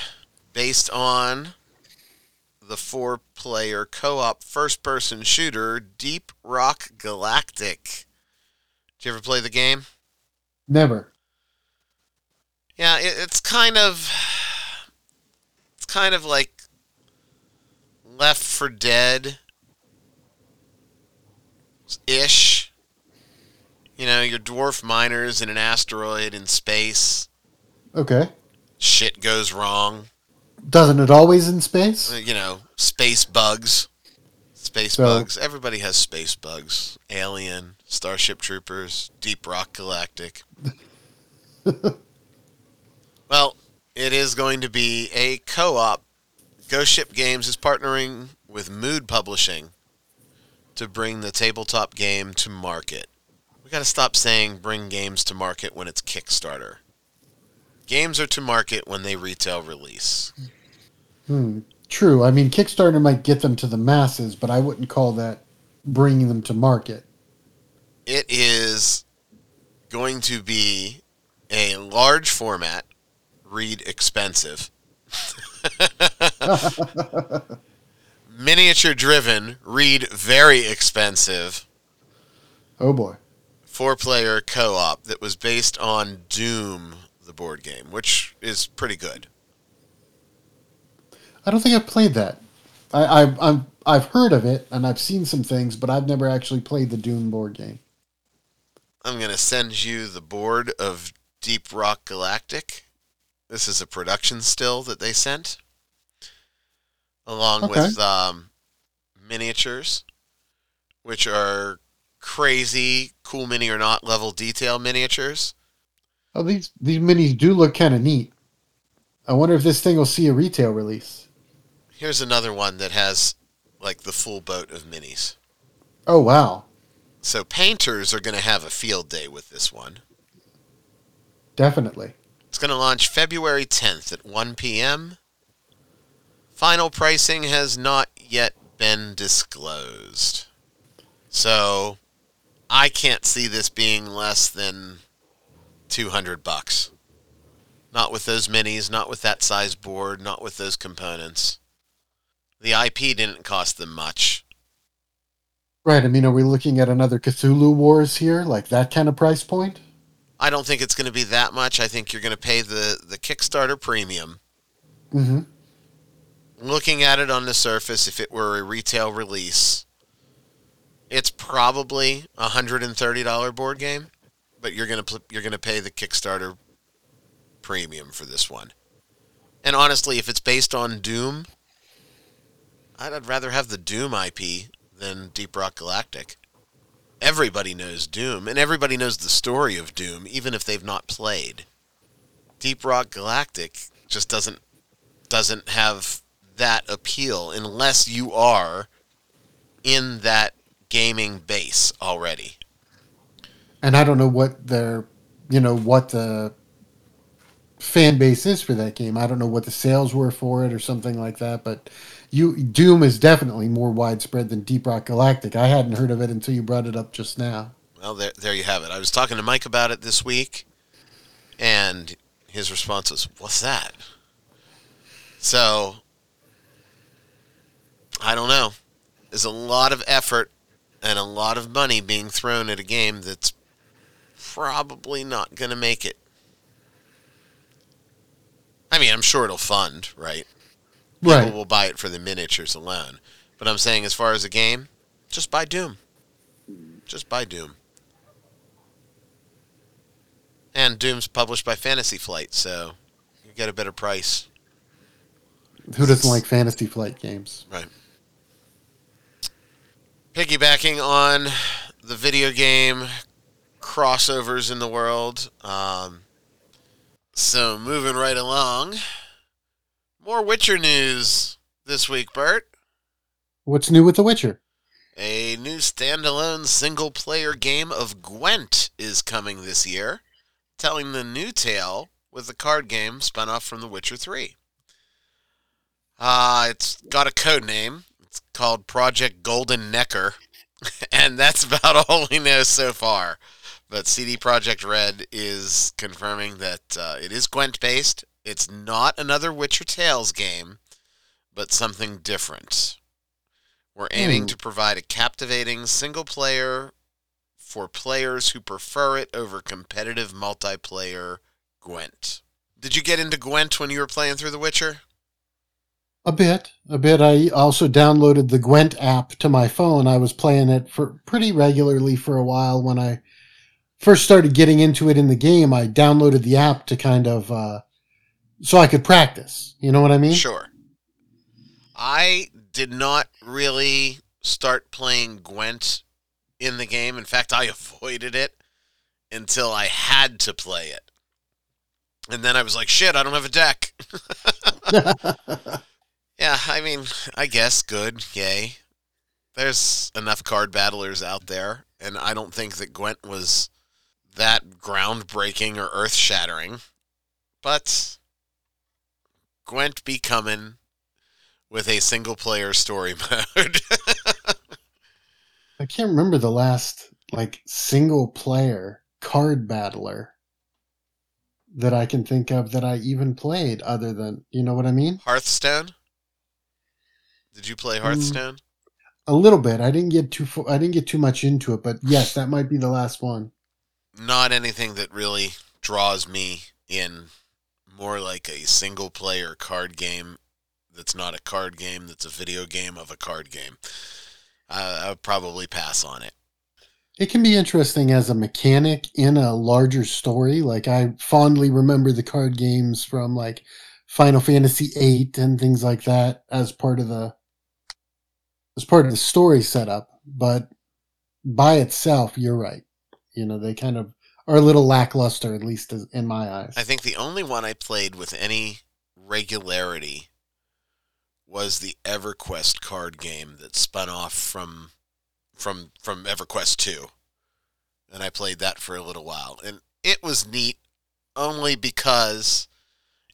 Speaker 1: based on the four player co op first person shooter Deep Rock Galactic. Did you ever play the game?
Speaker 2: Never.
Speaker 1: Yeah, it, it's kind of it's kind of like Left 4 Dead ish. You know, you're dwarf miners in an asteroid in space.
Speaker 2: Okay.
Speaker 1: Shit goes wrong.
Speaker 2: Doesn't it always in space?
Speaker 1: Uh, You know, space bugs. Space
Speaker 2: So-
Speaker 1: bugs. Everybody has space bugs. Alien, Starship Troopers, Deep Rock Galactic. well, it is going to be a co op. Ghost Ship Games is partnering with Mood Publishing to bring the tabletop game to market. We got to stop saying bring games to market when it's Kickstarter. Games are to market when they retail release.
Speaker 2: Hmm. True. I mean, Kickstarter might get them to the masses, but I wouldn't call that bringing them to market.
Speaker 1: it is going to be a large format, read expensive, miniature driven, read very expensive,
Speaker 2: Oh boy.
Speaker 1: four player co op that was based on Doom, the board game, which is pretty good.
Speaker 2: I don't think I've played that. I, I, I'm, I've heard of it and I've seen some things, but I've never actually played the Doom board game.
Speaker 1: I'm going to send you the board of Deep Rock Galactic. This is a production still that they sent, along
Speaker 2: Okay.
Speaker 1: with um, miniatures, which are crazy, cool mini or not level detail miniatures.
Speaker 2: Oh, these these minis do look kind of neat. I wonder if this thing will see a retail release.
Speaker 1: Here's another one that has like the full boat of minis.
Speaker 2: Oh wow,
Speaker 1: So painters are going to have a field day with this one.
Speaker 2: definitely.
Speaker 1: It's going to launch February 10th at 1 p.m. Final pricing has not yet been disclosed. So, I can't see this being less than 200 bucks. Not with those minis, not with that size board, not with those components. The IP didn't cost them much.
Speaker 2: Right. I mean, are we looking at another Cthulhu Wars here, like that kind of price point?
Speaker 1: I don't think it's going to be that much. I think you're going to pay the, the Kickstarter premium.
Speaker 2: Mm-hmm.
Speaker 1: Looking at it on the surface, if it were a retail release, it's probably a hundred and thirty dollar board game, but you're gonna pl- you're gonna pay the Kickstarter premium for this one. And honestly, if it's based on Doom, I'd, I'd rather have the Doom IP than Deep Rock Galactic. Everybody knows Doom, and everybody knows the story of Doom, even if they've not played. Deep Rock Galactic just doesn't doesn't have that appeal unless you are in that gaming base already.
Speaker 2: And I don't know what their, you know, what the fan base is for that game. I don't know what the sales were for it or something like that. But you, Doom is definitely more widespread than Deep Rock Galactic. I hadn't heard of it until you brought it up just now.
Speaker 1: Well, there, there you have it. I was talking to Mike about it this week, and his response was, "What's that?" So I don't know. There's a lot of effort and a lot of money being thrown at a game that's probably not going to make it. I mean, I'm sure it'll fund, right? People
Speaker 2: Right.
Speaker 1: will buy it for the miniatures alone. But I'm saying, as far as a game, just buy Doom. Just buy Doom. And Doom's published by Fantasy Flight, so you get a better price.
Speaker 2: Who doesn't like Fantasy Flight games?
Speaker 1: Right. Piggybacking on the video game crossovers in the world. Um, so moving right along, more Witcher news this week, Bert.
Speaker 2: What's new with The Witcher?
Speaker 1: A new standalone single player game of Gwent is coming this year, telling the new tale with the card game spun off from The Witcher 3. Uh, it's got a code name. It's called Project Golden Nekker, and that's about all we know so far. But CD Projekt Red is confirming that uh, it is Gwent based. It's not another Witcher Tales game, but something different. We're aiming
Speaker 2: Hmm.
Speaker 1: to provide a captivating single player for players who prefer it over competitive multiplayer Gwent. Did you get into Gwent when you were playing through The Witcher?
Speaker 2: A bit, a bit. I also downloaded the Gwent app to my phone. I was playing it for pretty regularly for a while when I first started getting into it in the game. I downloaded the app to kind of uh, so I could practice. You know what I mean?
Speaker 1: Sure. I did not really start playing Gwent in the game. In fact, I avoided it until I had to play it. And then I was like, shit, I don't have a deck. Yeah, I mean, I guess good, yay. There's enough card battlers out there, and I don't think that Gwent was that groundbreaking or earth shattering. But Gwent be coming with a single player story mode.
Speaker 2: I can't remember the last like single player card battler that I can think of that I even played other than you know what I mean?
Speaker 1: Hearthstone? Did you play mm. Hearthstone?
Speaker 2: A little bit. I didn't get too I didn't get too much into it, but yes, that might be the last one.
Speaker 1: Not anything that really draws me in. More like a single player card game that's not a card game, that's a video game of a card game. I would probably pass on it.
Speaker 2: It can be interesting as a mechanic in a larger story. Like I fondly remember the card games from like Final Fantasy VIII and things like that as part of the as part of the story setup. But by itself, you're right. You know, they kind of are a little lackluster, at least in my eyes.
Speaker 1: I think the only one I played with any regularity was the EverQuest card game that spun off from from from EverQuest 2. And I played that for a little while. And it was neat only because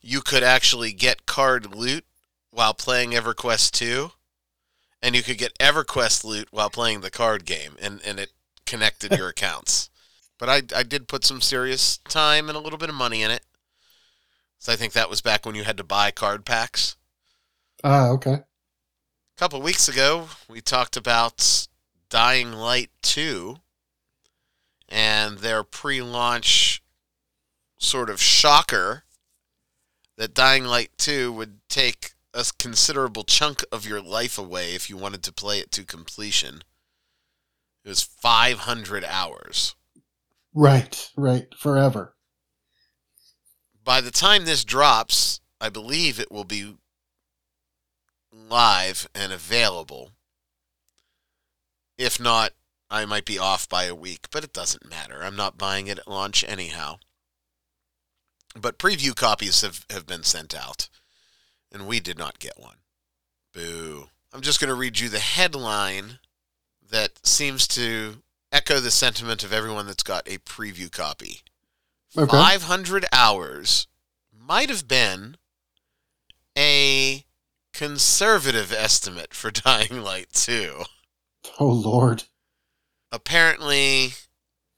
Speaker 1: you could actually get card loot while playing EverQuest 2 and you could get EverQuest loot while playing the card game and and it connected your accounts. But I, I did put some serious time and a little bit of money in it. So I think that was back when you had to buy card packs.
Speaker 2: Ah, okay.
Speaker 1: A couple weeks ago, we talked about Dying Light 2 and their pre launch sort of shocker that Dying Light 2 would take a considerable chunk of your life away if you wanted to play it to completion. It was 500 hours.
Speaker 2: Right, right. Forever.
Speaker 1: By the time this drops, I believe it will be live and available. If not, I might be off by a week, but it doesn't matter. I'm not buying it at launch anyhow. But preview copies have, have been sent out, and we did not get one. Boo. I'm just going to read you the headline that seems to echo the sentiment of everyone that's got a preview copy.
Speaker 2: Okay.
Speaker 1: 500 hours might have been a conservative estimate for Dying Light 2.
Speaker 2: Oh Lord.
Speaker 1: Apparently,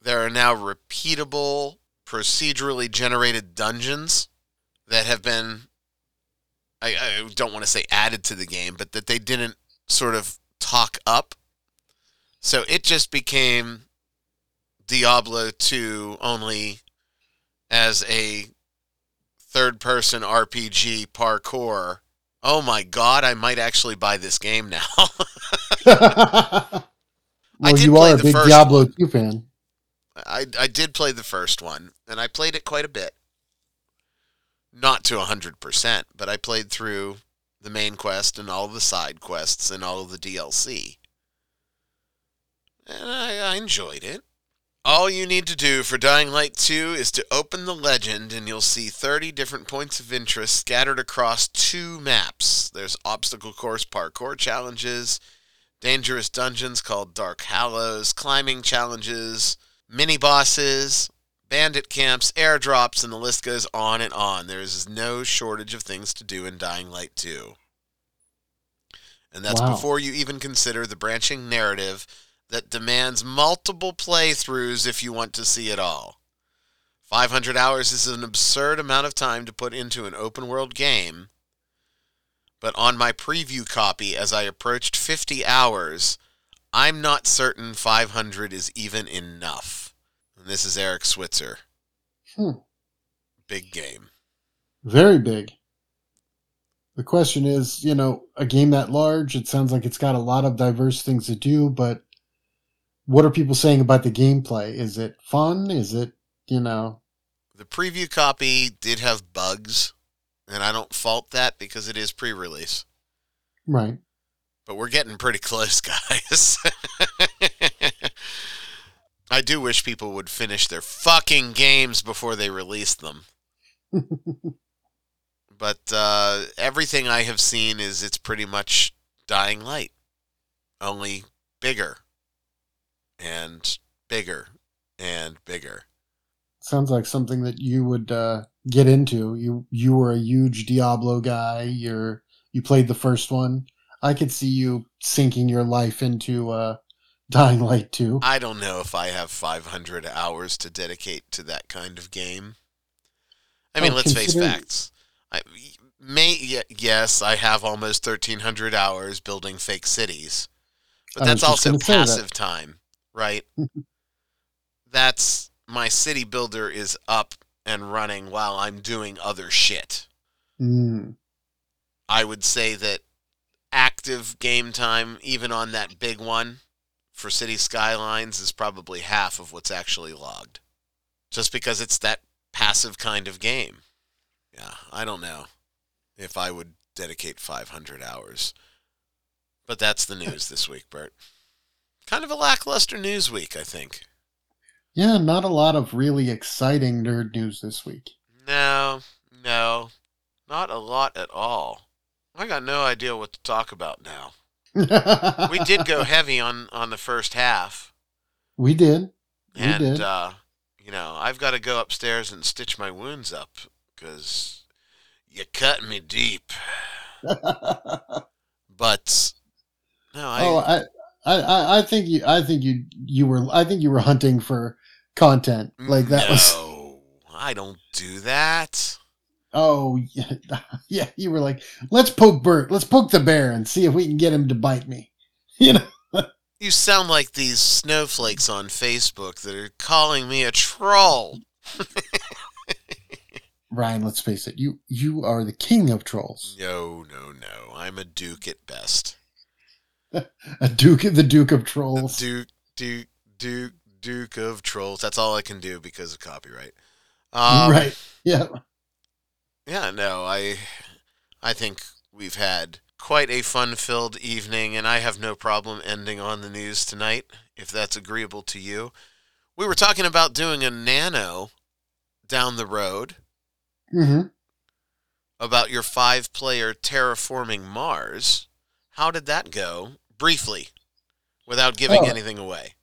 Speaker 1: there are now repeatable, procedurally generated dungeons that have been, I, I don't want to say added to the game, but that they didn't sort of talk up. So it just became Diablo 2 only as a third person RPG parkour. Oh my god, I might actually buy this game now.
Speaker 2: well,
Speaker 1: did
Speaker 2: you
Speaker 1: play
Speaker 2: are a
Speaker 1: the
Speaker 2: big Diablo
Speaker 1: one.
Speaker 2: 2 fan.
Speaker 1: I, I did play the first one, and I played it quite a bit. Not to 100%, but I played through the main quest and all the side quests and all of the DLC. And I, I enjoyed it. All you need to do for Dying Light 2 is to open the legend, and you'll see 30 different points of interest scattered across two maps. There's obstacle course parkour challenges, dangerous dungeons called Dark Hallows, climbing challenges, mini bosses, bandit camps, airdrops, and the list goes on and on. There is no shortage of things to do in Dying Light 2. And that's
Speaker 2: Wow.
Speaker 1: before you even consider the branching narrative that demands multiple playthroughs if you want to see it all. 500 hours is an absurd amount of time to put into an open world game, but on my preview copy, as I approached 50 hours, I'm not certain 500 is even enough. And this is Eric Switzer.
Speaker 2: Hmm.
Speaker 1: Big game.
Speaker 2: Very big. The question is, you know, a game that large, it sounds like it's got a lot of diverse things to do, but what are people saying about the gameplay? Is it fun? Is it, you know,
Speaker 1: The preview copy did have bugs, and I don't fault that because it is pre release.
Speaker 2: right?
Speaker 1: But we're getting pretty close, guys. I do wish people would finish their fucking games before they release them. But uh, everything I have seen is it's pretty much Dying Light, only bigger and bigger and bigger.
Speaker 2: Sounds like something that you would uh, get into. You you were a huge Diablo guy. You're you played the first one. I could see you sinking your life into uh, Dying Light 2.
Speaker 1: I don't know if I have 500 hours to dedicate to that kind of game. I mean,
Speaker 2: Oh,
Speaker 1: let's face facts. I may y- yes, I have almost 1300 hours building fake cities. But
Speaker 2: I
Speaker 1: that's also
Speaker 2: gonna that.
Speaker 1: passive time, right? that's my city builder is up and running while I'm doing other shit.
Speaker 2: Mm,
Speaker 1: I would say that active game time, even on that big one for City Skylines, is probably half of what's actually logged. Just because it's that passive kind of game. Yeah, I don't know if I would dedicate 500 hours. But that's the news this week, Bert. Kind of a lackluster news week, I think.
Speaker 2: yeah, not a lot of really exciting nerd news this week.
Speaker 1: No, no, not a lot at all. I got no idea what to talk about now. We did go heavy on on the first half.
Speaker 2: We did. We
Speaker 1: and
Speaker 2: did.
Speaker 1: uh, you know I've got to go upstairs and stitch my wounds up because you cut me deep. But no, I,
Speaker 2: oh, I, I, I- I think you, I think you you were. I think you were hunting for content. Like that was.
Speaker 1: no, I don't do that.
Speaker 2: Oh yeah, yeah. You were like, let's poke Bert. Let's poke the bear and see if we can get him to bite me. You know.
Speaker 1: You sound like these snowflakes on Facebook that are calling me a troll.
Speaker 2: Ryan, let's face it. You you are the king of trolls.
Speaker 1: No, no, no. I'm a duke at best.
Speaker 2: A duke, the duke of trolls.
Speaker 1: Duke, duke, duke, duke of trolls. That's all I can do because of copyright. Um,
Speaker 2: right. Yeah.
Speaker 1: Yeah, no, I I think we've had quite a fun-filled evening and I have no problem ending on the news tonight if that's agreeable to you. We were talking about doing a nano down the road
Speaker 2: Mm-hmm.
Speaker 1: about your five-player terraforming Mars. How did that go? Briefly, without giving
Speaker 2: Oh.
Speaker 1: anything away.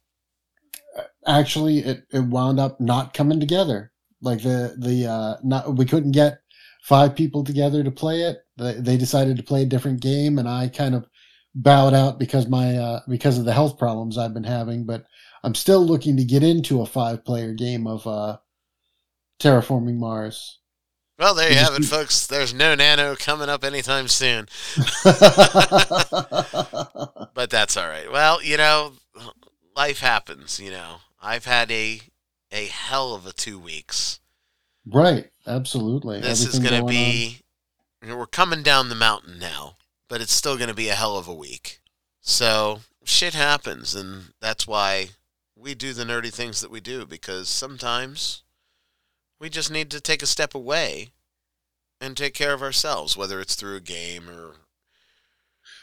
Speaker 2: Actually, it, it wound up not coming together. Like the the uh, not we couldn't get five people together to play it. They, they decided to play a different game, and I kind of bowed out because my uh, because of the health problems I've been having. But I'm still looking to get into a five player game of uh, terraforming Mars.
Speaker 1: Well, there you have it, folks. There's no nano coming up anytime soon. but that's all right. Well, you know, life happens. You know, I've had a a hell of a two weeks.
Speaker 2: right, absolutely.
Speaker 1: This is going to
Speaker 2: going
Speaker 1: be. know, we're coming down the mountain now, but it's still going to be a hell of a week. So shit happens, and that's why we do the nerdy things that we do because sometimes we just need to take a step away and take care of ourselves, whether it's through a game or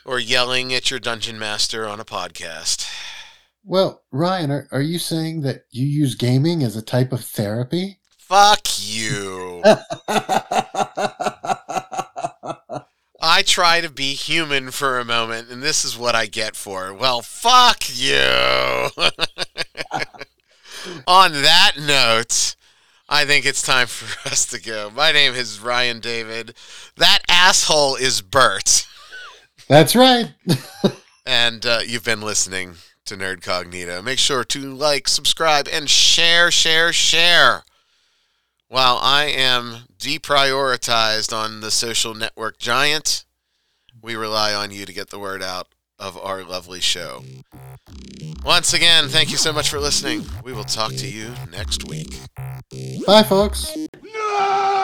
Speaker 1: or yelling at your dungeon master on a podcast.
Speaker 2: Well, Ryan, are, are you saying that you use gaming as a type of therapy?
Speaker 1: Fuck you. I try to be human for a moment, and this is what I get for it. Well, fuck you. On that note, I think it's time for us to go. My name is Ryan David. That asshole is Bert.
Speaker 2: That's right.
Speaker 1: And uh, you've been listening to Nerd Cognito. Make sure to like, subscribe, and share, share, share. While I am deprioritized on the social network giant, we rely on you to get the word out of our lovely show. Once again, thank you so much for listening. We will talk to you next week.
Speaker 2: Bye, folks. No!